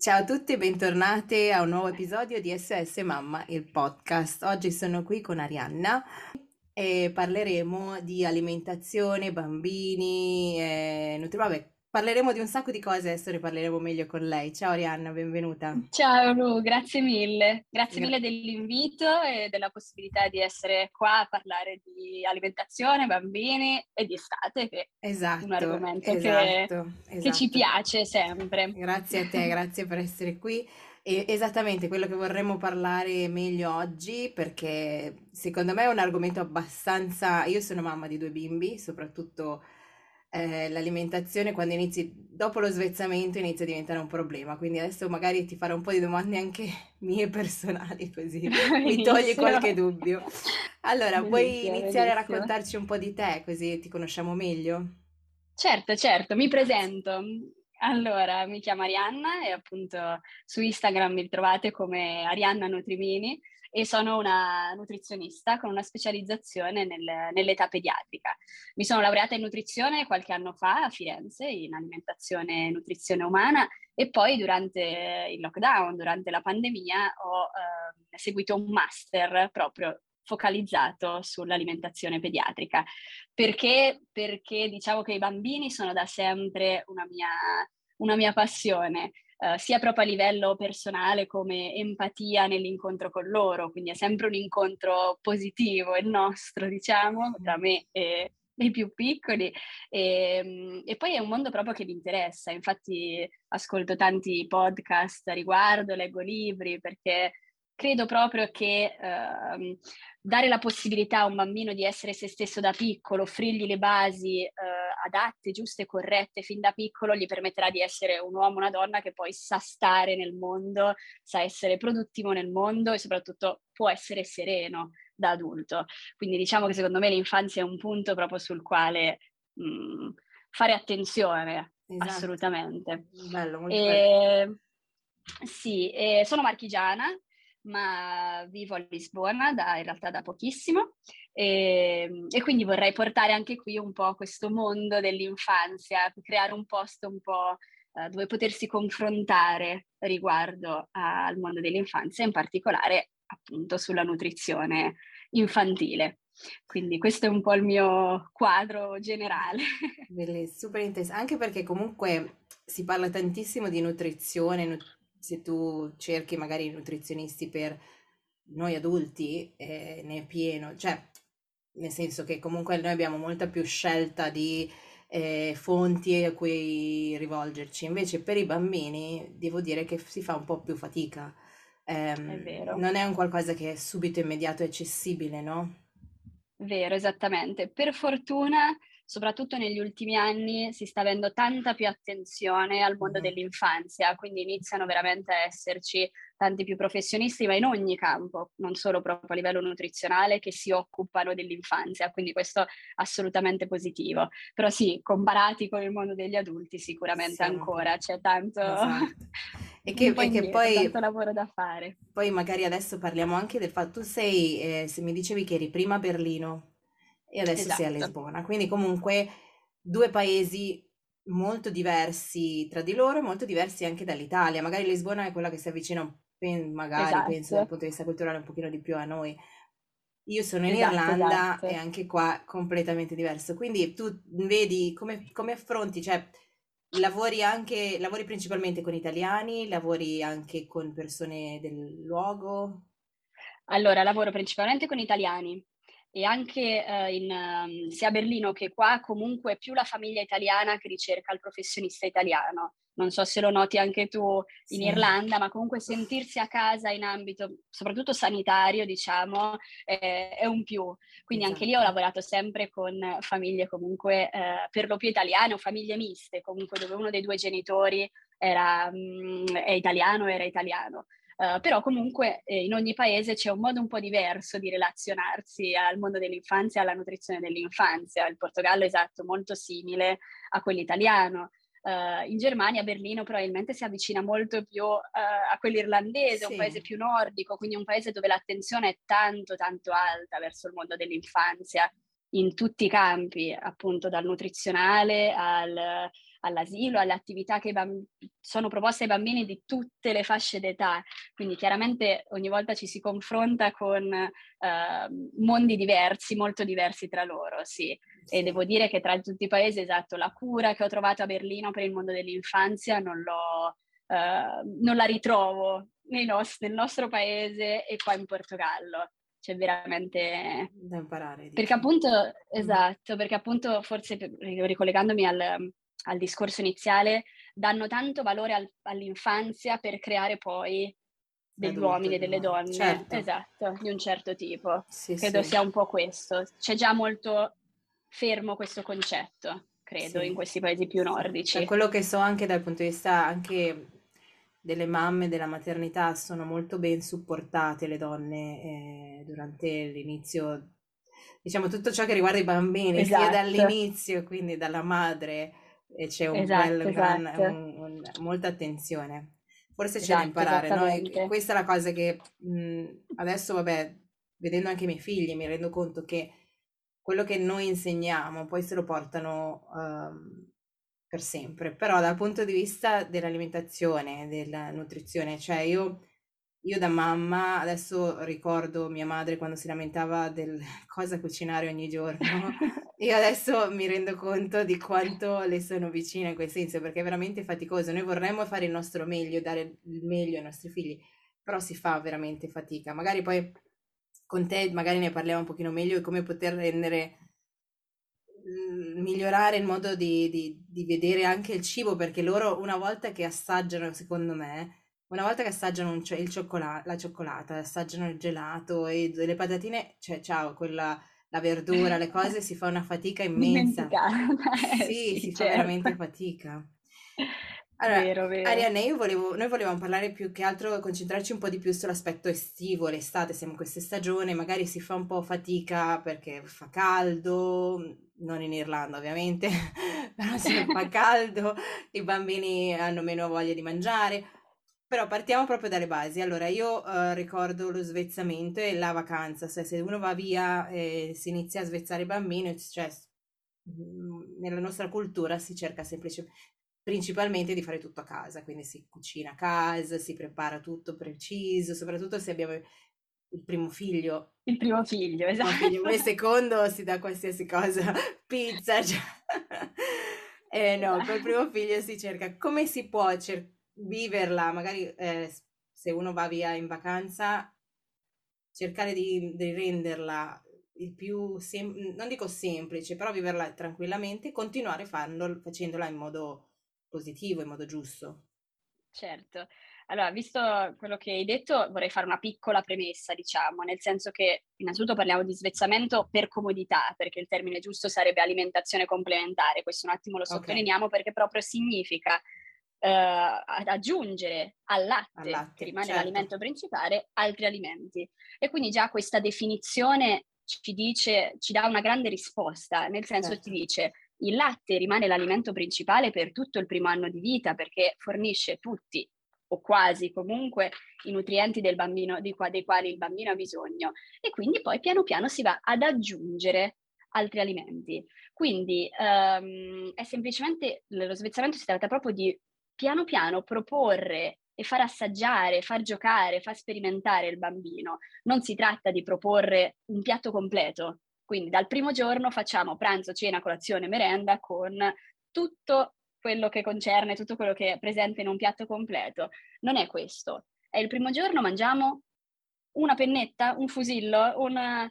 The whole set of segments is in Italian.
Ciao a tutti e bentornate a un nuovo episodio di SOS Mamma, il podcast. Oggi sono qui con Arianna e parleremo di alimentazione, bambini, eh, nutri- vabbè, Parleremo di un sacco di cose, adesso ne parleremo meglio con lei. Ciao Arianna, benvenuta. Ciao Lu, grazie mille. Grazie mille dell'invito e della possibilità di essere qua a parlare di alimentazione, bambini e di estate, che esatto, è un esatto, argomento esatto, che, esatto. che ci esatto. piace sempre. Grazie a te, grazie per essere qui. E esattamente quello che vorremmo parlare meglio oggi, perché secondo me è un argomento abbastanza... Io sono mamma di due bimbi, soprattutto eh, l'alimentazione quando inizi, dopo lo svezzamento inizia a diventare un problema, quindi adesso magari ti farò un po' di domande anche mie personali così mi togli qualche dubbio. Allora, vuoi iniziare a raccontarci un po' di te così ti conosciamo meglio? Certo, certo, mi presento. Allora, mi chiamo Arianna e appunto su Instagram mi trovate come Arianna Nutrimini e sono una nutrizionista con una specializzazione nel, nell'età pediatrica. Mi sono laureata in nutrizione qualche anno fa a Firenze in alimentazione e nutrizione umana e poi durante il lockdown, durante la pandemia, ho eh, seguito un master proprio focalizzato sull'alimentazione pediatrica. Perché? Perché diciamo che i bambini sono da sempre una mia, una mia passione. Uh, sia proprio a livello personale come empatia nell'incontro con loro, quindi è sempre un incontro positivo il nostro, diciamo, tra me e, i più piccoli. E, ehm, e, poi è un mondo proprio che mi interessa, infatti ascolto tanti podcast a riguardo, leggo libri perché credo proprio che uh, dare la possibilità a un bambino di essere se stesso da piccolo, offrirgli le basi uh, adatte, giuste, corrette fin da piccolo, gli permetterà di essere un uomo, una donna che poi sa stare nel mondo, sa essere produttivo nel mondo e soprattutto può essere sereno da adulto. Quindi diciamo che secondo me l'infanzia è un punto proprio sul quale mh, mm, fare attenzione, esatto. assolutamente. Bello, molto e, bello. Sì, eh, sono marchigiana, ma vivo a Lisbona da, in realtà da pochissimo e, ehm, e, quindi vorrei portare anche qui un po' questo mondo dell'infanzia, creare un posto un po' eh, dove potersi confrontare riguardo al mondo dell'infanzia, in particolare appunto sulla nutrizione infantile. Quindi questo è un po' il mio quadro generale. Bellissimo, super interessante, anche perché comunque si parla tantissimo di nutrizione, nut- se tu cerchi magari nutrizionisti per noi adulti, eh, ne è pieno, cioè nel senso che comunque noi abbiamo molta più scelta di eh, fonti a cui rivolgerci, invece per i bambini devo dire che si fa un po' più fatica. Eh, è vero. Non è un qualcosa che è subito immediato e accessibile, no? Vero, esattamente. Per fortuna soprattutto negli ultimi anni si sta avendo tanta più attenzione al mondo dell'infanzia, quindi iniziano veramente a esserci tanti più professionisti, ma in ogni campo, non solo proprio a livello nutrizionale, che si occupano dell'infanzia, quindi questo è assolutamente positivo. Però sì, comparati con il mondo degli adulti sicuramente sì. ancora c'è tanto... Esatto. E che, e che poi tanto lavoro da fare. Poi magari adesso parliamo anche del fatto, tu sei, eh, se mi dicevi che eri prima a Berlino, e adesso esatto. sei a Lisbona. Quindi comunque due paesi molto diversi tra di loro e molto diversi anche dall'Italia. Magari Lisbona è quella che si avvicina, magari esatto. penso dal punto di vista culturale un pochino di più a noi. Io sono in esatto, Irlanda esatto. e anche qua completamente diverso. Quindi tu vedi come, come affronti, cioè lavori anche, lavori principalmente con italiani, lavori anche con persone del luogo? Allora, lavoro principalmente con italiani, e anche eh, in, um, sia a Berlino che qua comunque è più la famiglia italiana che ricerca il professionista italiano. Non so se lo noti anche tu in sì. Irlanda, ma comunque sentirsi a casa in ambito soprattutto sanitario, diciamo, eh, è un più. Quindi esatto. anche lì ho esatto. lavorato sempre con famiglie comunque eh, per lo più italiane o famiglie miste, comunque dove uno dei due genitori era, mh, mm, è italiano, era italiano. Uh, però comunque eh, in ogni paese c'è un modo un po' diverso di relazionarsi al mondo dell'infanzia e alla nutrizione dell'infanzia. Il Portogallo è esatto, molto simile a quello italiano. Uh, in Germania, Berlino probabilmente si avvicina molto più uh, a quello irlandese, sì. un paese più nordico, quindi un paese dove l'attenzione è tanto tanto alta verso il mondo dell'infanzia in tutti i campi, appunto dal nutrizionale al, all'asilo, alle attività che bamb- sono proposte ai bambini di tutte le fasce d'età. Quindi chiaramente ogni volta ci si confronta con uh, mondi diversi, molto diversi tra loro, sì. sì. E devo dire che tra tutti i paesi, esatto, la cura che ho trovato a Berlino per il mondo dell'infanzia non, uh, non la ritrovo nos- nel nostro paese e qua in Portogallo c'è veramente da imparare. Diciamo. Perché appunto, esatto, perché appunto forse ricollegandomi al, al discorso iniziale, danno tanto valore al, all'infanzia per creare poi degli Adulto, uomini e delle donne, certo. esatto, di un certo tipo. Sì, credo sì. sia un po' questo. C'è già molto fermo questo concetto, credo, sì. in questi paesi più nordici. Da quello che so anche dal punto di vista anche delle mamme della maternità sono molto ben supportate le donne eh, durante l'inizio, diciamo tutto ciò che riguarda i bambini, esatto. sia dall'inizio, quindi dalla madre e c'è un esatto, bel, esatto. un, un, molta attenzione. Forse c'è esatto, da imparare, no? E questa è la cosa che mh, adesso, vabbè, vedendo anche i miei figli, mi rendo conto che quello che noi insegniamo poi se lo portano um, per sempre. Però dal punto di vista dell'alimentazione, della nutrizione, cioè io io da mamma adesso ricordo mia madre quando si lamentava del cosa cucinare ogni giorno. Io adesso mi rendo conto di quanto le sono vicina in quel senso, perché è veramente faticoso. Noi vorremmo fare il nostro meglio, dare il meglio ai nostri figli, però si fa veramente fatica. Magari poi con te magari ne parliamo un pochino meglio di come poter rendere mm, migliorare il modo di, di, di vedere anche il cibo perché loro una volta che assaggiano secondo me una volta che assaggiano il cioccolato, la cioccolata, assaggiano il gelato e le patatine, cioè ciao, quella, la verdura, le cose, si fa una fatica immensa. Eh, sì, sì, si certo. fa veramente fatica. Allora, vero, vero. Arianne, io volevo, noi volevamo parlare più che altro, concentrarci un po' di più sull'aspetto estivo, l'estate, siamo in questa stagione, magari si fa un po' fatica perché fa caldo, non in Irlanda ovviamente, però se fa caldo, i bambini hanno meno voglia di mangiare, però partiamo proprio dalle basi. Allora, io uh, ricordo lo svezzamento e la vacanza, cioè se uno va via e si inizia a svezzare i bambini, cioè mm, nella nostra cultura si cerca semplicemente principalmente di fare tutto a casa, quindi si cucina a casa, si prepara tutto preciso, soprattutto se abbiamo il primo figlio. Il primo figlio, esatto. Figlio, il secondo si dà qualsiasi cosa, pizza. Cioè... eh no, col primo figlio si cerca come si può cercare viverla, magari eh, se uno va via in vacanza, cercare di, di renderla il più, sem- non dico semplice, però viverla tranquillamente e continuare farlo, facendola in modo positivo, in modo giusto. Certo. Allora, visto quello che hai detto, vorrei fare una piccola premessa, diciamo, nel senso che innanzitutto parliamo di svezzamento per comodità, perché il termine giusto sarebbe alimentazione complementare, questo un attimo lo sottolineiamo okay. perché proprio significa eh, ad aggiungere al latte, al latte che rimane certo. l'alimento principale, altri alimenti. E quindi già questa definizione ci dice, ci dà una grande risposta, nel senso certo. ti dice il latte rimane l'alimento principale per tutto il primo anno di vita perché fornisce tutti o quasi comunque i nutrienti del bambino, di qua, dei quali il bambino ha bisogno e quindi poi piano piano si va ad aggiungere altri alimenti. Quindi um, è semplicemente, lo svezzamento si tratta proprio di piano piano proporre e far assaggiare, far giocare, far sperimentare il bambino. Non si tratta di proporre un piatto completo. Quindi dal primo giorno facciamo pranzo, cena, colazione, merenda con tutto quello che concerne, tutto quello che è presente in un piatto completo. Non è questo. È il primo giorno mangiamo una pennetta, un fusillo, una...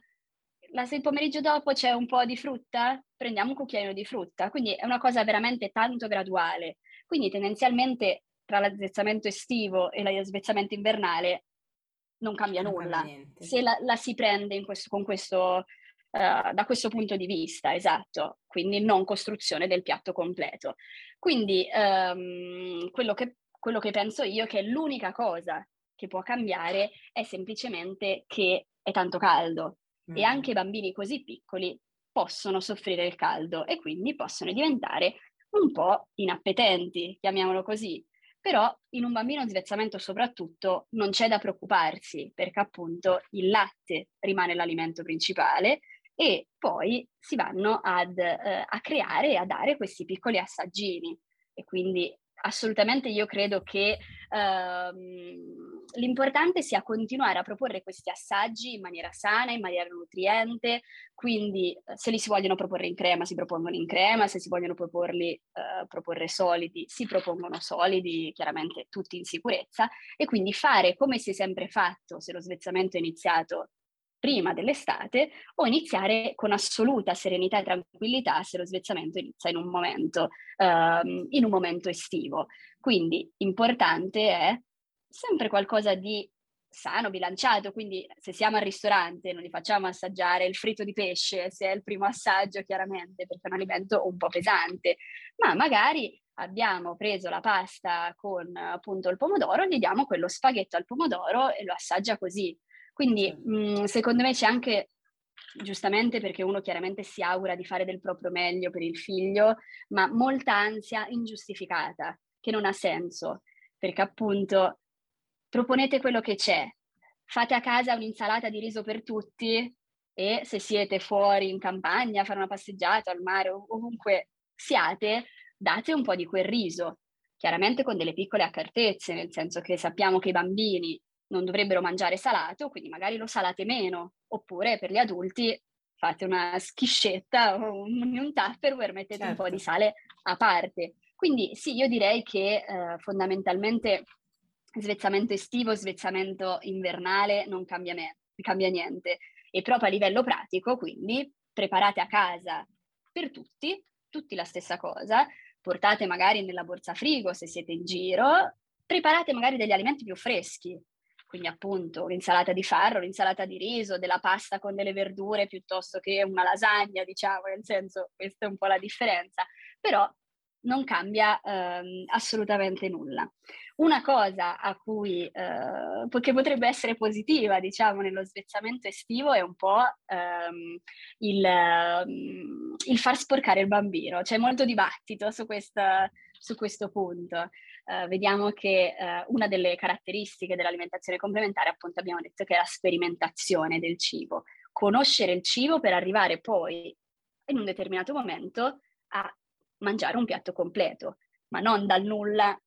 La, se il pomeriggio dopo c'è un po' di frutta, prendiamo un cucchiaino di frutta. Quindi è una cosa veramente tanto graduale. Quindi tendenzialmente tra l'azzezzamento estivo e l'azzezzamento invernale non cambia non nulla. Cambia se la, la, si prende questo, questo, uh, da questo punto di vista, esatto, quindi non costruzione del piatto completo. Quindi um, quello che quello che penso io è che l'unica cosa che può cambiare è semplicemente che è tanto caldo mm. e anche bambini così piccoli possono soffrire il caldo e quindi possono diventare un po' inappetenti, chiamiamolo così. Però in un bambino in svezzamento soprattutto non c'è da preoccuparsi perché appunto il latte rimane l'alimento principale e poi si vanno ad, eh, a creare e a dare questi piccoli assaggini e quindi assolutamente io credo che ehm, l'importante sia continuare a proporre questi assaggi in maniera sana, in maniera nutriente, quindi eh, se li si vogliono proporre in crema si propongono in crema, se si vogliono proporli, eh, proporre solidi si propongono solidi, chiaramente tutti in sicurezza e quindi fare come si è sempre fatto se lo svezzamento è iniziato prima dell'estate o iniziare con assoluta serenità e tranquillità se lo svezzamento inizia in un momento, um, in un momento estivo. Quindi importante è sempre qualcosa di sano, bilanciato, quindi se siamo al ristorante non li facciamo assaggiare il fritto di pesce, se è il primo assaggio chiaramente perché è un alimento un po' pesante, ma magari abbiamo preso la pasta con appunto il pomodoro, gli diamo quello spaghetto al pomodoro e lo assaggia così. Quindi mh, secondo me c'è anche, giustamente perché uno chiaramente si augura di fare del proprio meglio per il figlio, ma molta ansia ingiustificata, che non ha senso, perché appunto proponete quello che c'è, fate a casa un'insalata di riso per tutti e se siete fuori in campagna a fare una passeggiata al mare o ovunque siate, date un po' di quel riso, chiaramente con delle piccole accartezze, nel senso che sappiamo che i bambini non dovrebbero mangiare salato, quindi magari lo salate meno, oppure per gli adulti fate una schiscetta o un, un tupperware, mettete certo. un po' di certo. sale a parte. Quindi sì, io direi che eh, fondamentalmente svezzamento estivo, svezzamento invernale non cambia, me- cambia niente. E proprio a livello pratico, quindi preparate a casa per tutti, tutti la stessa cosa, portate magari nella borsa frigo se siete in giro, preparate magari degli alimenti più freschi, quindi appunto l'insalata di farro, l'insalata di riso, della pasta con delle verdure piuttosto che una lasagna, diciamo, nel senso questa è un po' la differenza, però non cambia ehm, assolutamente nulla. Una cosa a cui, eh, che potrebbe essere positiva, diciamo, nello svezzamento estivo è un po' ehm, il, ehm, il, far sporcare il bambino. C'è molto dibattito su, questa, su questo punto eh, vediamo che eh, una delle caratteristiche dell'alimentazione complementare, appunto abbiamo detto che è la sperimentazione del cibo, conoscere il cibo per arrivare poi in un determinato momento a mangiare un piatto completo, ma non dal nulla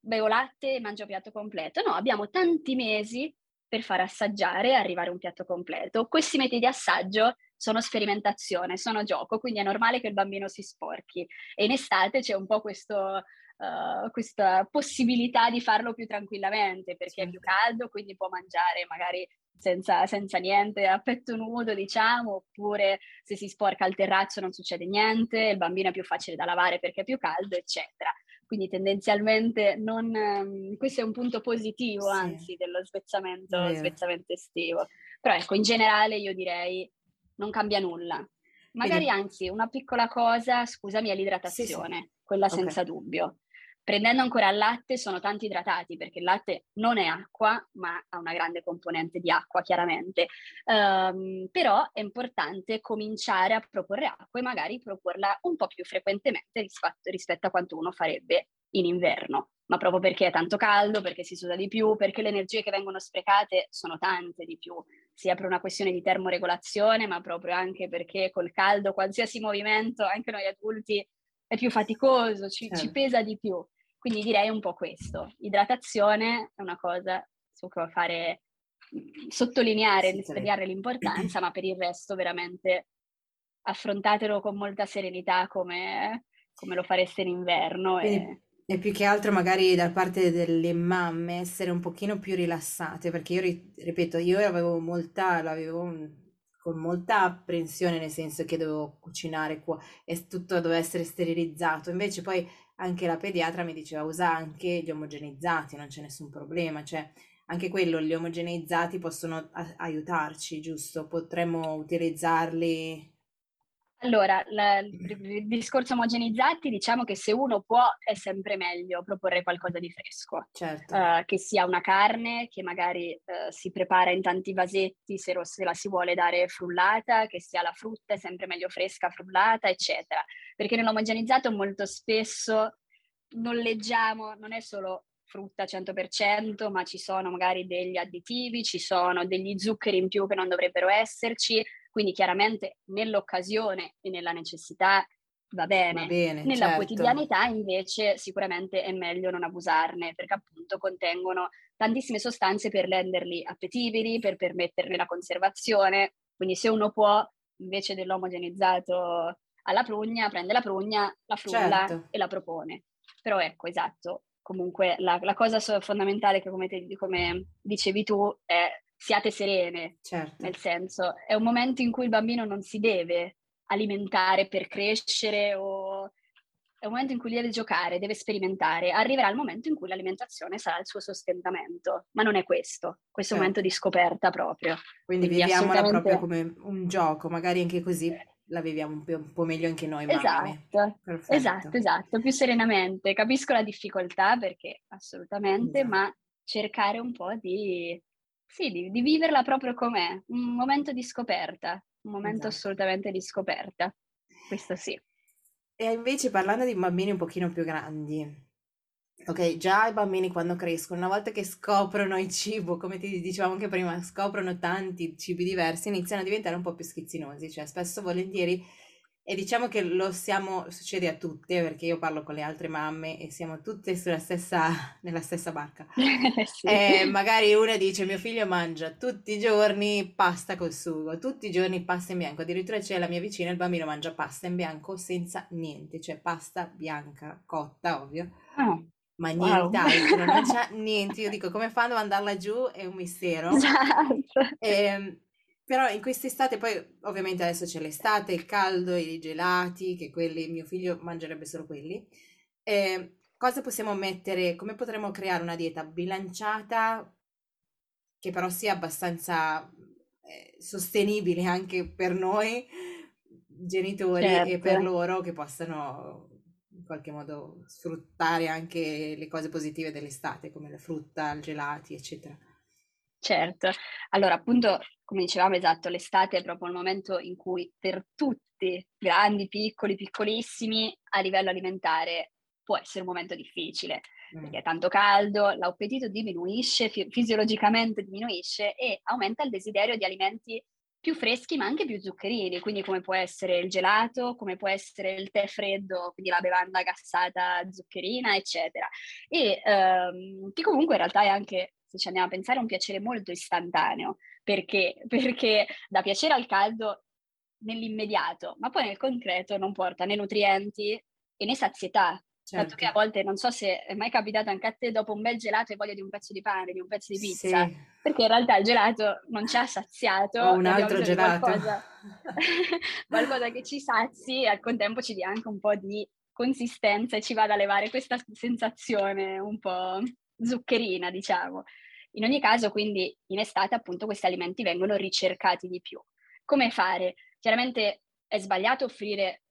bevo latte e mangio piatto completo. No, abbiamo tanti mesi per far assaggiare e arrivare a un piatto completo. Questi metodi di assaggio sono sperimentazione, sono gioco, quindi è normale che il bambino si sporchi. E in estate c'è un po' questo uh, questa possibilità di farlo più tranquillamente perché è più caldo, quindi può mangiare magari senza, senza, niente, a petto nudo, diciamo, oppure se si sporca al terrazzo non succede niente, il bambino è più facile da lavare perché è più caldo, eccetera. Quindi tendenzialmente non, um, questo è un punto positivo, sì. anzi, dello svezzamento, svezzamento estivo. Però ecco, in generale io direi non cambia nulla. Magari Quindi... anzi una piccola cosa, scusami, è l'idratazione, sì, sì. quella okay. senza dubbio. Prendendo ancora il latte sono tanti idratati perché il latte non è acqua, ma ha una grande componente di acqua chiaramente. Um, però è importante cominciare a proporre acqua e magari proporla un po' più frequentemente rispetto, rispetto a quanto uno farebbe in inverno, ma proprio perché è tanto caldo, perché si suda di più, perché le energie che vengono sprecate sono tante di più, sia per una questione di termoregolazione, ma proprio anche perché col caldo qualsiasi movimento, anche noi adulti, è più faticoso, ci, certo. ci pesa di più. Quindi direi un po' questo. Idratazione è una cosa su cui fare, sottolineare, sì, sottolineare l'importanza, ma per il resto veramente affrontatelo con molta serenità come, come lo fareste in inverno. E... e... più che altro magari da parte delle mamme essere un pochino più rilassate, perché io ripeto, io avevo molta, l'avevo con molta apprensione, nel senso che dovevo cucinare qua e tutto doveva essere sterilizzato. Invece poi anche la pediatra mi diceva usa anche gli omogenizzati, non c'è nessun problema, cioè anche quello, gli omogenizzati possono a- aiutarci, giusto? Potremmo utilizzarli allora, la, il discorso omogenizzati, diciamo che se uno può è sempre meglio proporre qualcosa di fresco, certo. uh, che sia una carne che magari uh, si prepara in tanti vasetti se, lo, se, la si vuole dare frullata, che sia la frutta è sempre meglio fresca, frullata, eccetera. Perché nell'omogenizzato molto spesso non leggiamo, non è solo frutta 100%, ma ci sono magari degli additivi, ci sono degli zuccheri in più che non dovrebbero esserci, quindi chiaramente nell'occasione e nella necessità va bene. Va bene nella certo. quotidianità invece sicuramente è meglio non abusarne perché appunto contengono tantissime sostanze per renderli appetibili, per permetterne la conservazione. Quindi se uno può, invece dell'omogenizzato alla prugna, prende la prugna, la frulla certo. e la propone. Però ecco, esatto, comunque la, la cosa fondamentale che come, te, come dicevi tu è siate serene, certo. nel senso è un momento in cui il bambino non si deve alimentare per crescere o è un momento in cui deve giocare, deve sperimentare, arriverà il momento in cui l'alimentazione sarà il suo sostentamento, ma non è questo, questo è un momento di scoperta proprio. Quindi, Quindi viviamola assolutamente... proprio come un gioco, magari anche così la viviamo un po', un po meglio anche noi esatto, esatto, esatto, più serenamente. Capisco la difficoltà perché assolutamente, esatto. ma cercare un po' di sì, di, di viverla proprio com'è, un momento di scoperta, un momento esatto. assolutamente di scoperta, questo sì. E invece parlando di bambini un pochino più grandi, ok, già i bambini quando crescono, una volta che scoprono il cibo, come ti dicevamo anche prima, scoprono tanti cibi diversi, iniziano a diventare un po' più schizzinosi, cioè spesso volentieri e diciamo che lo siamo, succede a tutte, perché io parlo con le altre mamme e siamo tutte sulla stessa, nella stessa barca. sì. E magari una dice: Mio figlio mangia tutti i giorni pasta col sugo, tutti i giorni pasta in bianco. Addirittura c'è la mia vicina, il bambino mangia pasta in bianco senza niente, cioè pasta bianca, cotta, ovvio. Oh. Ma nient'altro, wow. non c'è niente. Io dico come fanno ad mandarla giù è un mistero. Esatto. E, ehm, però in quest'estate, poi ovviamente adesso c'è l'estate, il caldo, i gelati, che quelli, mio figlio mangerebbe solo quelli. Eh, cosa possiamo mettere, come potremmo creare una dieta bilanciata che però sia abbastanza eh, sostenibile anche per noi genitori certo. e per certo. loro che possano in qualche modo sfruttare anche le cose positive dell'estate come la frutta, i gelati, eccetera. Certo, allora appunto come dicevamo esatto, l'estate è proprio il momento in cui per tutti, grandi, piccoli, piccolissimi, a livello alimentare può essere un momento difficile, mm. perché è tanto caldo, l'appetito diminuisce, fi- fisiologicamente diminuisce e aumenta il desiderio di alimenti più freschi ma anche più zuccherini, quindi come può essere il gelato, come può essere il tè freddo, quindi la bevanda gassata zuccherina, eccetera. E ehm, che comunque in realtà è anche se ci andiamo a pensare, un piacere molto istantaneo. Perché? Perché dà piacere al caldo nell'immediato, ma poi nel concreto non porta né nutrienti e né sazietà. Certo. Tanto che a volte non so se è mai capitato anche a te dopo un bel gelato e voglia di un pezzo di pane, di un pezzo di pizza, sì. perché in realtà il gelato non ci ha saziato. O un altro gelato. Qualcosa, qualcosa che ci sazi e al contempo ci dia anche un po' di consistenza e ci vada a levare questa sensazione un po' zuccherina, diciamo. In ogni caso, quindi, in estate appunto questi alimenti vengono ricercati di più. Come fare? Chiaramente è sbagliato offrire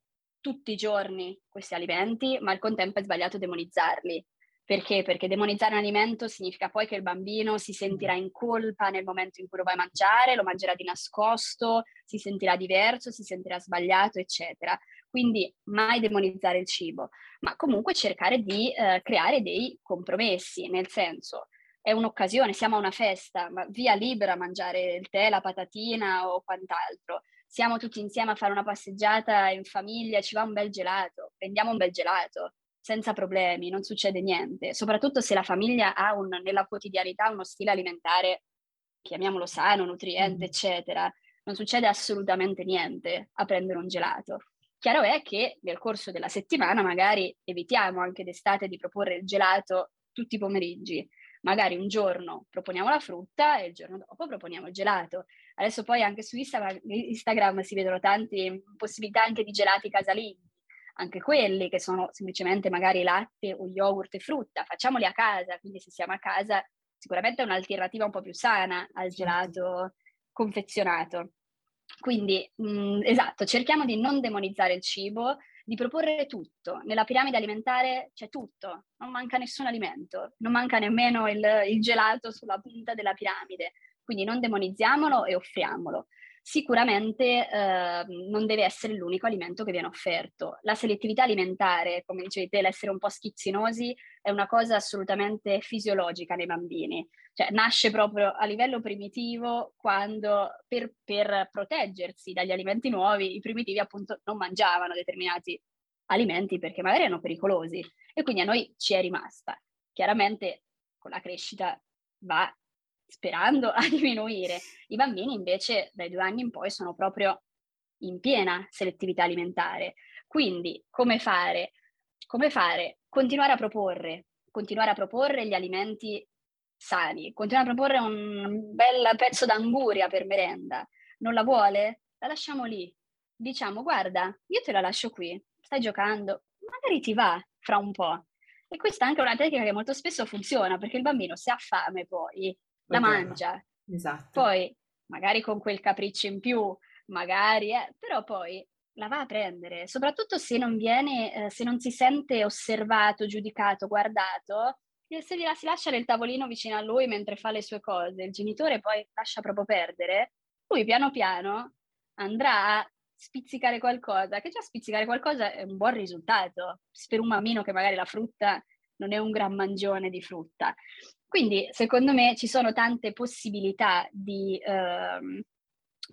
tutti i giorni questi alimenti, ma al contempo è sbagliato demonizzarli. Perché? Perché demonizzare un alimento significa poi che il bambino si sentirà in colpa nel momento in cui lo vai a mangiare, lo mangerà di nascosto, si sentirà diverso, si sentirà sbagliato, eccetera. Quindi mai demonizzare il cibo, ma comunque cercare di eh, creare dei compromessi, nel senso è un'occasione, siamo a una festa, ma via libera a mangiare il tè, la patatina o quant'altro. Siamo tutti insieme a fare una passeggiata in famiglia, ci va un bel gelato, prendiamo un bel gelato, senza problemi, non succede niente. Soprattutto se la famiglia ha un, nella quotidianità uno stile alimentare, chiamiamolo sano, nutriente, mm. eccetera, non succede assolutamente niente a prendere un gelato. Chiaro è che nel corso della settimana magari evitiamo anche d'estate di proporre il gelato tutti i pomeriggi, magari un giorno proponiamo la frutta e il giorno dopo proponiamo il gelato. Adesso poi anche su Instagram, Instagram si vedono tante possibilità anche di gelati casalinghi, anche quelli che sono semplicemente magari latte o yogurt e frutta, facciamoli a casa, quindi se siamo a casa sicuramente è un'alternativa un po' più sana al gelato confezionato. Quindi, mh, mm, esatto, cerchiamo di non demonizzare il cibo, di proporre tutto. Nella piramide alimentare c'è tutto, non manca nessun alimento, non manca nemmeno il, il gelato sulla punta della piramide. Quindi non demonizziamolo e offriamolo sicuramente eh, non deve essere l'unico alimento che viene offerto. La selettività alimentare, come dicevi te, l'essere un po' schizzinosi, è una cosa assolutamente fisiologica nei bambini. Cioè, nasce proprio a livello primitivo quando per, per proteggersi dagli alimenti nuovi, i primitivi appunto non mangiavano determinati alimenti perché magari erano pericolosi e quindi a noi ci è rimasta. Chiaramente con la crescita va sperando a diminuire. I bambini invece dai due anni in poi sono proprio in piena selettività alimentare. Quindi come fare? Come fare? Continuare a proporre, continuare a proporre gli alimenti sani, continuare a proporre un bel pezzo d'anguria per merenda. Non la vuole? La lasciamo lì. Diciamo, guarda, io te la lascio qui, stai giocando, magari ti va fra un po'. E questa è anche una tecnica che molto spesso funziona, perché il bambino se ha fame poi la mangia. Esatto. Poi magari con quel capriccio in più, magari, eh, però poi la va a prendere, soprattutto se non viene, eh, se non si sente osservato, giudicato, guardato, se gli, si lascia nel tavolino vicino a lui mentre fa le sue cose, il genitore poi lascia proprio perdere, lui piano piano andrà a spizzicare qualcosa, che già spizzicare qualcosa è un buon risultato, per un bambino che magari la frutta non è un gran mangione di frutta. Quindi secondo me ci sono tante possibilità di, ehm,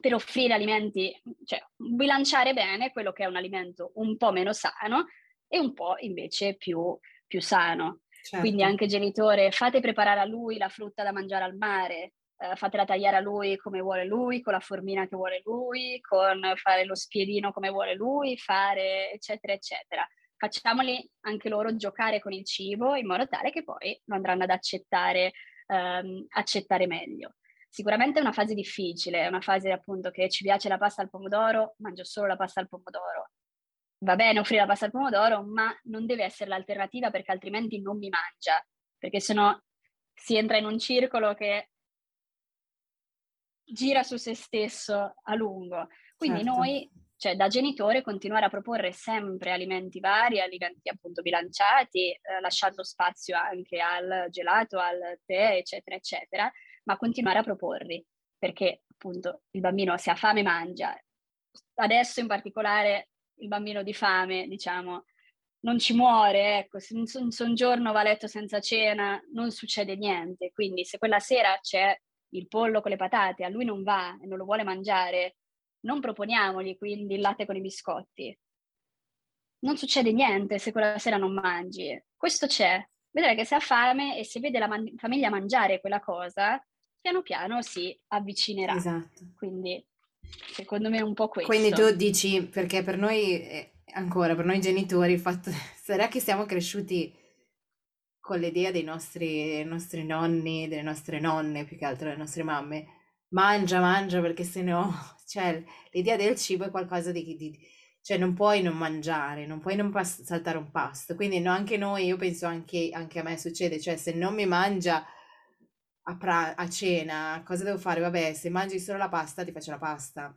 per offrire alimenti, cioè bilanciare bene quello che è un alimento un po' meno sano e un po' invece più, più sano. Certo. Quindi anche genitore, fate preparare a lui la frutta da mangiare al mare, eh, fatela tagliare a lui come vuole lui, con la formina che vuole lui, con fare lo spiedino come vuole lui, fare eccetera eccetera facciamoli anche loro giocare con il cibo in modo tale che poi lo andranno ad accettare, ehm, accettare meglio. Sicuramente è una fase difficile, è una fase appunto che ci piace la pasta al pomodoro, mangio solo la pasta al pomodoro. Va bene offrire la pasta al pomodoro, ma non deve essere l'alternativa perché altrimenti non mi mangia, perché sennò si entra in un circolo che gira su se stesso a lungo. Quindi certo. noi cioè da genitore continuare a proporre sempre alimenti vari, alimenti appunto bilanciati, eh, lasciando spazio anche al gelato, al tè, eccetera, eccetera, ma continuare a proporli, perché appunto il bambino se ha fame mangia. Adesso in particolare il bambino di fame, diciamo, non ci muore, ecco, se un, se un giorno va a letto senza cena non succede niente, quindi se quella sera c'è il pollo con le patate, a lui non va e non lo vuole mangiare, non proponiamogli quindi il latte con i biscotti. Non succede niente se quella sera non mangi. Questo c'è. Vedrai che se ha fame e se vede la man- famiglia mangiare quella cosa, piano piano si avvicinerà. Esatto. Quindi secondo me è un po' questo. Quindi tu dici, perché per noi, eh, ancora, per noi genitori, il fatto, sarà che siamo cresciuti con l'idea dei nostri, dei nostri nonni, delle nostre nonne, più che altro delle nostre mamme, mangia, mangia perché se no cioè, l'idea del cibo è qualcosa di, di cioè non puoi non mangiare, non puoi non pas- saltare un pasto. Quindi no, anche noi, io penso anche, anche, a me succede, cioè se non mi mangia a, pra- a, cena, cosa devo fare? Vabbè, se mangi solo la pasta, ti faccio la pasta.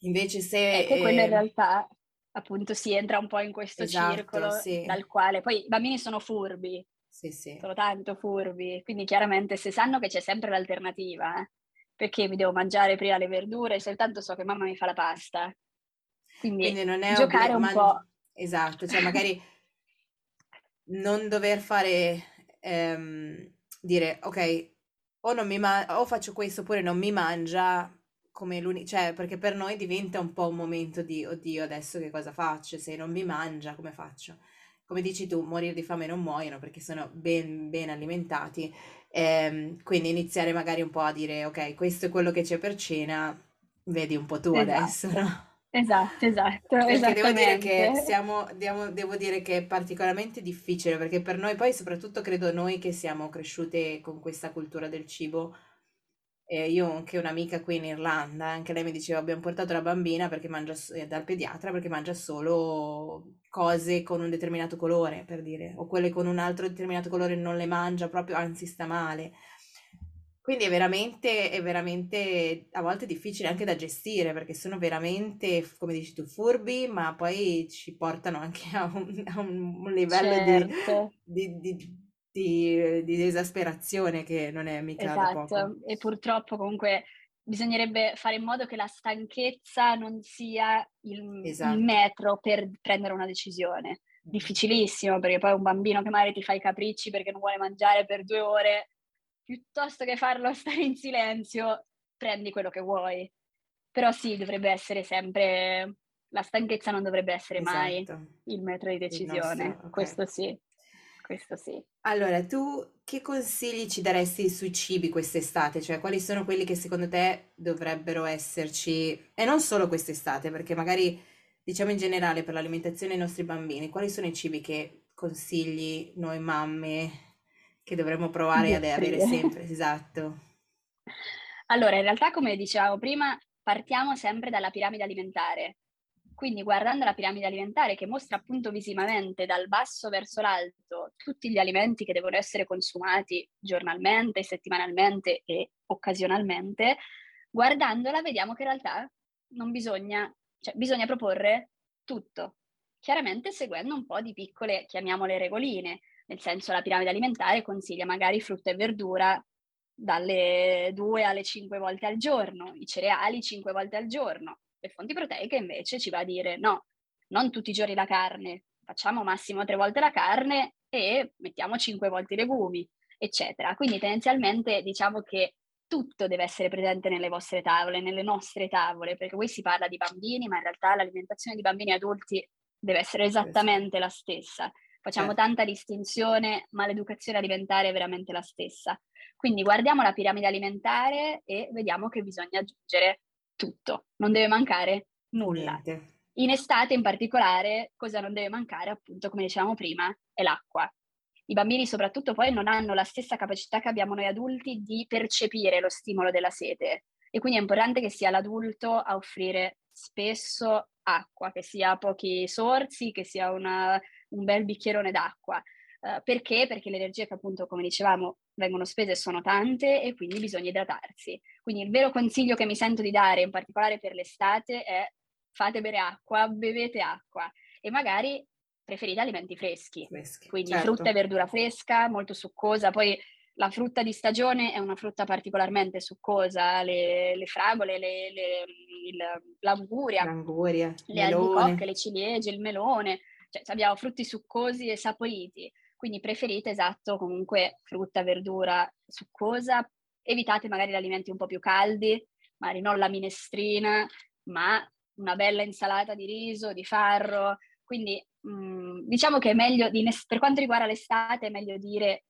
Invece se... Ecco, eh, quello in realtà appunto si entra un po' in questo esatto, circolo sì. dal quale poi i bambini sono furbi. Sì, sì. Sono tanto furbi, quindi chiaramente se sanno che c'è sempre l'alternativa, eh, perché mi devo mangiare prima le verdure, soltanto so che mamma mi fa la pasta. Quindi, Quindi non è giocare obblig- un po'. Esatto, cioè magari non dover fare, ehm, dire ok, o, non mi ma- o faccio questo oppure non mi mangia, come l'unico, cioè perché per noi diventa un po' un momento di oddio adesso che cosa faccio, se non mi mangia come faccio? Come dici tu, morire di fame non muoiono perché sono ben, ben alimentati Ehm, quindi iniziare magari un po' a dire, ok, questo è quello che c'è per cena, vedi un po' tu esatto. adesso, no? Esatto, esatto. Perché devo dire che siamo, devo, devo, dire che è particolarmente difficile, perché per noi poi, soprattutto credo noi che siamo cresciute con questa cultura del cibo, eh, io ho anche un'amica qui in Irlanda, anche lei mi diceva abbiamo portato la bambina perché mangia, eh, dal pediatra perché mangia solo cose con un determinato colore, per dire, o quelle con un altro determinato colore non le mangia proprio, anzi sta male. Quindi è veramente, è veramente a volte difficile anche da gestire perché sono veramente, come dici tu, furbi, ma poi ci portano anche a un, a un livello certo. di, di, di, di, di esasperazione che non è mica esatto. E purtroppo comunque bisognerebbe fare in modo che la stanchezza non sia il, esatto. il metro per prendere una decisione. Difficilissimo, perché poi un bambino che magari ti fa i capricci perché non vuole mangiare per due ore piuttosto che farlo stare in silenzio, prendi quello che vuoi. Però sì, dovrebbe essere sempre, la stanchezza non dovrebbe essere esatto. mai il metro di decisione, nostro, okay. questo sì, questo sì. Allora, tu che consigli ci daresti sui cibi quest'estate? Cioè, quali sono quelli che secondo te dovrebbero esserci, e non solo quest'estate, perché magari diciamo in generale per l'alimentazione dei nostri bambini, quali sono i cibi che consigli noi mamme che dovremmo provare ad avere sempre, esatto. Allora, in realtà, come dicevamo prima, partiamo sempre dalla piramide alimentare. Quindi guardando la piramide alimentare che mostra appunto visivamente dal basso verso l'alto tutti gli alimenti che devono essere consumati giornalmente, settimanalmente e occasionalmente, guardandola vediamo che in realtà non bisogna, cioè bisogna proporre tutto, chiaramente seguendo un po' di piccole, chiamiamole regoline, nel senso la piramide alimentare consiglia magari frutta e verdura dalle 2 alle 5 volte al giorno, i cereali 5 volte al giorno. Le fonti proteiche invece ci va a dire no, non tutti i giorni la carne, facciamo massimo 3 volte la carne e mettiamo 5 volte i legumi, eccetera. Quindi tendenzialmente diciamo che tutto deve essere presente nelle vostre tavole, nelle nostre tavole, perché qui si parla di bambini, ma in realtà l'alimentazione di bambini e adulti deve essere esattamente la stessa. Facciamo certo. tanta distinzione, ma l'educazione alimentare è veramente la stessa. Quindi guardiamo la piramide alimentare e vediamo che bisogna aggiungere tutto, non deve mancare nulla. Niente. In estate in particolare, cosa non deve mancare, appunto, come dicevamo prima, è l'acqua. I bambini soprattutto poi non hanno la stessa capacità che abbiamo noi adulti di percepire lo stimolo della sete e quindi è importante che sia l'adulto a offrire spesso acqua, che sia pochi sorsi, che sia una un bel bicchierone d'acqua. Uh, perché? Perché le energie che appunto, come dicevamo, vengono spese sono tante e quindi bisogna idratarsi. Quindi il vero consiglio che mi sento di dare, in particolare per l'estate, è fate bere acqua, bevete acqua e magari preferite alimenti freschi. freschi quindi certo. frutta e verdura fresca, molto succosa. Poi la frutta di stagione è una frutta particolarmente succosa, le, le fragole, le, le, il, l'anguria, l'anguria, le albicocche, le ciliegie, il melone cioè abbiamo frutti succosi e saporiti, quindi preferite esatto comunque frutta, verdura succosa, evitate magari gli alimenti un po' più caldi, magari non la minestrina, ma una bella insalata di riso, di farro, quindi mh, mm, diciamo che è meglio, di, per quanto riguarda l'estate, è meglio dire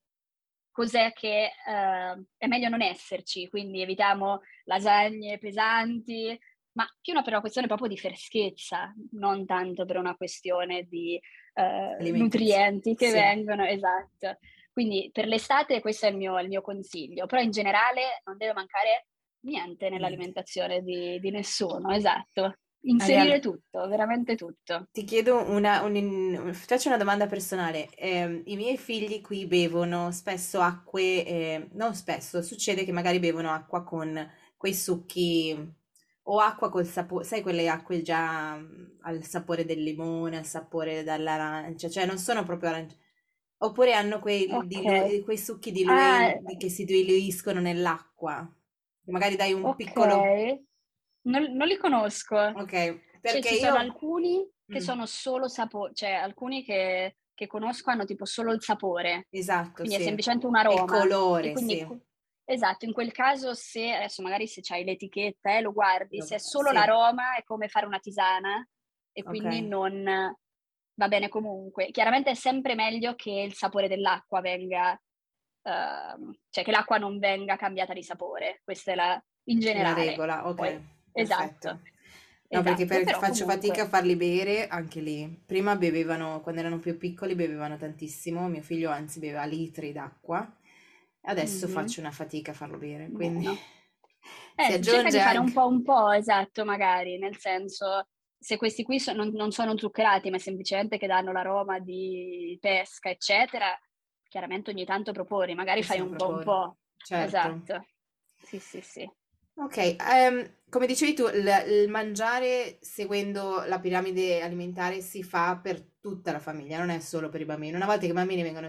cos'è che eh, è meglio non esserci, quindi evitiamo lasagne pesanti, ma più una per una questione proprio di freschezza, non tanto per una questione di eh, nutrienti che sì. vengono, esatto. Quindi per l'estate questo è il mio, il mio, consiglio, però in generale non deve mancare niente nell'alimentazione di, di nessuno, esatto. Inserire Ariana, tutto, veramente tutto. Ti chiedo una, un, faccio una domanda personale. Eh, I miei figli qui bevono spesso acque, eh, non spesso, succede che magari bevono acqua con quei succhi o acqua col sapore, sai quelle acque già mm, al sapore del limone, al sapore dell'arancia, cioè non sono proprio arancia. Oppure hanno quei, okay. dilu- quei succhi diluenti ah. che si diluiscono nell'acqua. Magari dai un okay. piccolo... Non, non, li conosco. Ok, cioè, perché cioè, ci io... sono alcuni che mm. sono solo sapore, cioè alcuni che, che, conosco hanno tipo solo il sapore. Esatto, Quindi sì. è semplicemente un aroma. Il colore, sì. Esatto, in quel caso se adesso magari se c'hai l'etichetta e eh, lo guardi, se è solo sì. l'aroma è come fare una tisana e quindi okay. non va bene comunque. Chiaramente è sempre meglio che il sapore dell'acqua venga, uh, cioè che l'acqua non venga cambiata di sapore, questa è la, in generale. La regola, ok. Poi, esatto. No, esatto, perché per, faccio comunque... fatica a farli bere anche lì. Prima bevevano, quando erano più piccoli, bevevano tantissimo. Mio figlio anzi beveva litri d'acqua Adesso mm-hmm. faccio una fatica a farlo bere, quindi no. eh, si aggiunge di fare un po' un po', esatto, magari, nel senso se questi qui so, non, non, sono zuccherati, ma semplicemente che danno l'aroma di pesca, eccetera, chiaramente ogni tanto proponi, magari fai un po' un po'. Certo. Esatto. Sì, sì, sì. Ok, um, come dicevi tu, il, il, mangiare seguendo la piramide alimentare si fa per tutta la famiglia, non è solo per i bambini. Una volta che i bambini vengono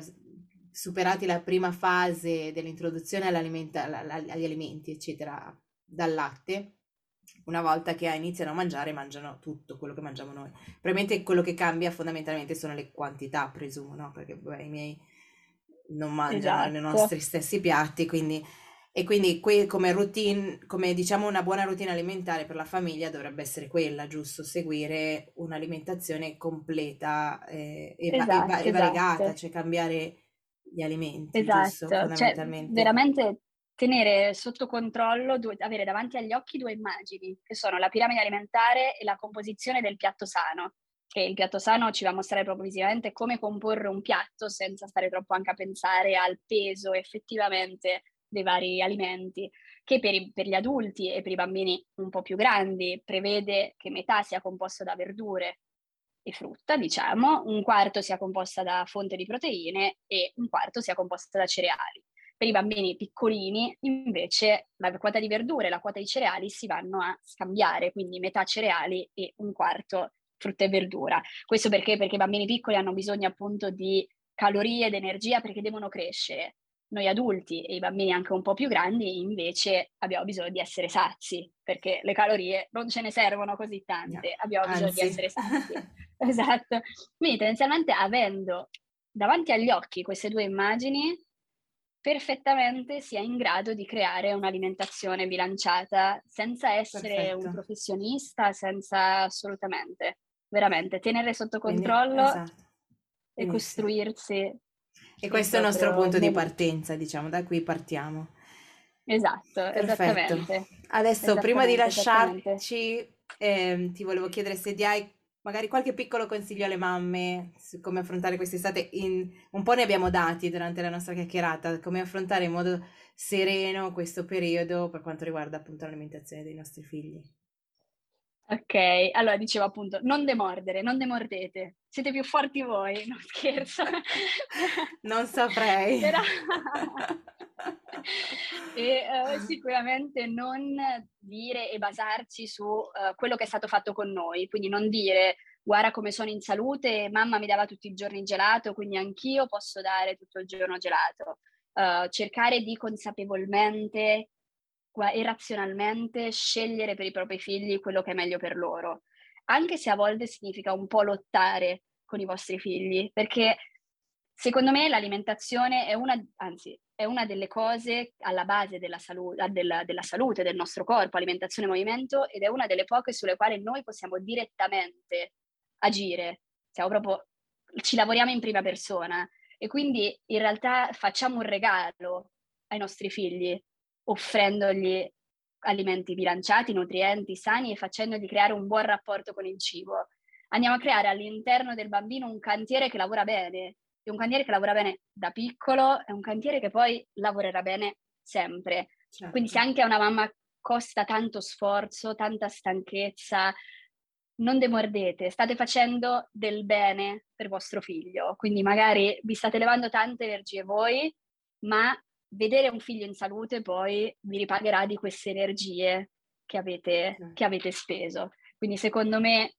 superati la prima fase dell'introduzione agli alimenti, eccetera, dal latte, una volta che iniziano a mangiare, mangiano tutto quello che mangiamo noi. Probabilmente quello che cambia fondamentalmente sono le quantità, presumo, no? Perché beh, i miei non mangiano esatto. i nostri stessi piatti, quindi e quindi que- come routine, come diciamo una buona routine alimentare per la famiglia dovrebbe essere quella, giusto? Seguire un'alimentazione completa eh, e, esatto, va- e, va- esatto. variegata, cioè cambiare gli alimenti, esatto. giusto? Cioè, fondamentalmente. Cioè, veramente tenere sotto controllo, due, avere davanti agli occhi due immagini, che sono la piramide alimentare e la composizione del piatto sano che il piatto sano ci va a mostrare proprio visivamente come comporre un piatto senza stare troppo anche a pensare al peso effettivamente dei vari alimenti, che per, i, per, gli adulti e per i bambini un po' più grandi prevede che metà sia composta da verdure e frutta, diciamo, un quarto sia composta da fonte di proteine e un quarto sia composta da cereali. Per i bambini piccolini, invece, la quota di verdure e la quota di cereali si vanno a scambiare, quindi metà cereali e un quarto frutta e verdura. Questo perché? Perché i bambini piccoli hanno bisogno appunto di calorie ed energia perché devono crescere. Noi adulti e i bambini anche un po' più grandi invece abbiamo bisogno di essere sazi perché le calorie non ce ne servono così tante, abbiamo bisogno Anzi. di essere sazi. esatto. Quindi tendenzialmente avendo davanti agli occhi queste due immagini perfettamente sia in grado di creare un'alimentazione bilanciata senza essere Perfetto. un professionista, senza assolutamente, veramente tenere sotto controllo Quindi, esatto. e costruirsi e questo è il nostro punto di partenza, diciamo, da qui partiamo. Esatto, Perfetto. esattamente. Adesso, prima di lasciarci, eh, ti volevo chiedere se ti hai magari qualche piccolo consiglio alle mamme su come affrontare quest'estate. In, un po' ne abbiamo dati durante la nostra chiacchierata, come affrontare in modo sereno questo periodo per quanto riguarda appunto l'alimentazione dei nostri figli. Ok, allora dicevo appunto, non demordere, non demordete, siete più forti voi, non scherzo. non saprei. Però... e uh, sicuramente non dire e basarci su uh, quello che è stato fatto con noi, quindi non dire guarda come sono in salute, mamma mi dava tutti i giorni gelato, quindi anch'io posso dare tutto il giorno gelato. Uh, cercare di consapevolmente e razionalmente scegliere per i propri figli quello che è meglio per loro, anche se a volte significa un po' lottare con i vostri figli, perché secondo me l'alimentazione è una, anzi, è una delle cose alla base della, salu- della, della salute del nostro corpo, alimentazione e movimento, ed è una delle poche sulle quali noi possiamo direttamente agire, siamo proprio, ci lavoriamo in prima persona. E quindi in realtà facciamo un regalo ai nostri figli offrendogli alimenti bilanciati, nutrienti, sani e facendogli creare un buon rapporto con il cibo. Andiamo a creare all'interno del bambino un cantiere che lavora bene, e un cantiere che lavora bene da piccolo è un cantiere che poi lavorerà bene sempre. Certo. Quindi se anche a una mamma costa tanto sforzo, tanta stanchezza, non demordete, state facendo del bene per vostro figlio. Quindi magari vi state levando tante energie voi, ma vedere un figlio in salute poi vi ripagherà di queste energie che avete, che avete speso. Quindi secondo me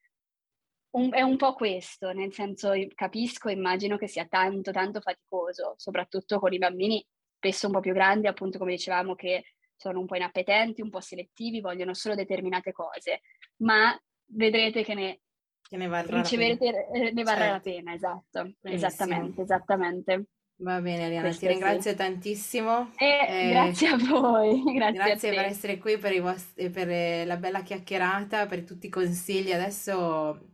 un, è un po' questo, nel senso capisco, immagino che sia tanto, tanto faticoso, soprattutto con i bambini spesso un po' più grandi, appunto come dicevamo, che sono un po' inappetenti, un po' selettivi, vogliono solo determinate cose, ma vedrete che ne, che ne varrà riceverete, la pena. Ne varrà certo. la pena, esatto, Benissimo. esattamente, esattamente. Va bene Ariana, Questo ti ringrazio sì. tantissimo. E eh, grazie a voi. Grazie, grazie per essere qui, per, vostri, per, eh, la bella chiacchierata, per tutti i consigli. Adesso,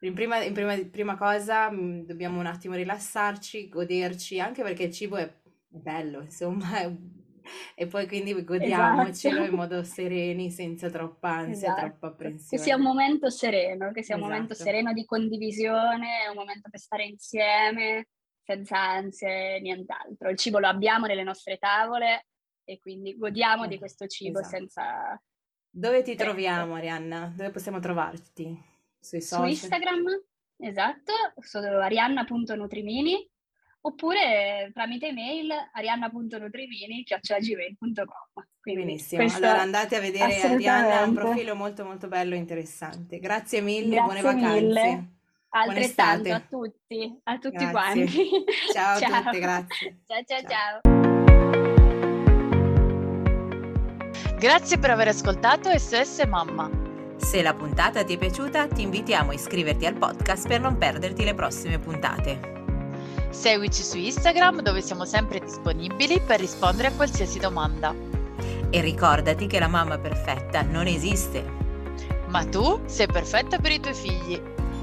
in prima, in prima, prima cosa, mm, dobbiamo un attimo rilassarci, goderci, anche perché il cibo è bello, insomma, e poi quindi godiamocelo esatto. in modo sereni, senza troppa ansia, esatto. troppa apprensione. Che sia un momento sereno, che sia esatto. un momento esatto. sereno di condivisione, un momento per stare insieme senza ansie, nient'altro. Il cibo lo abbiamo nelle nostre tavole e quindi godiamo di questo cibo esatto. senza... Dove ti troviamo, Arianna? Dove possiamo trovarti? Sui social? Su Instagram, esatto, sono arianna.nutrimini oppure tramite email arianna.nutrimini.gmail.com Benissimo, allora andate a vedere Arianna, ha un profilo molto molto bello e interessante. Grazie mille, Grazie buone vacanze. Mille. Altrettanto a tutti, a tutti grazie. quanti. Ciao, ciao a tutti, grazie. ciao, ciao. ciao. ciao. Grazie per aver ascoltato SOS Mamma. Se la puntata ti è piaciuta, ti invitiamo a iscriverti al podcast per non perderti le prossime puntate. Seguici su Instagram dove siamo sempre disponibili per rispondere a qualsiasi domanda. E ricordati che la mamma perfetta non esiste. Ma tu sei perfetta per i tuoi figli.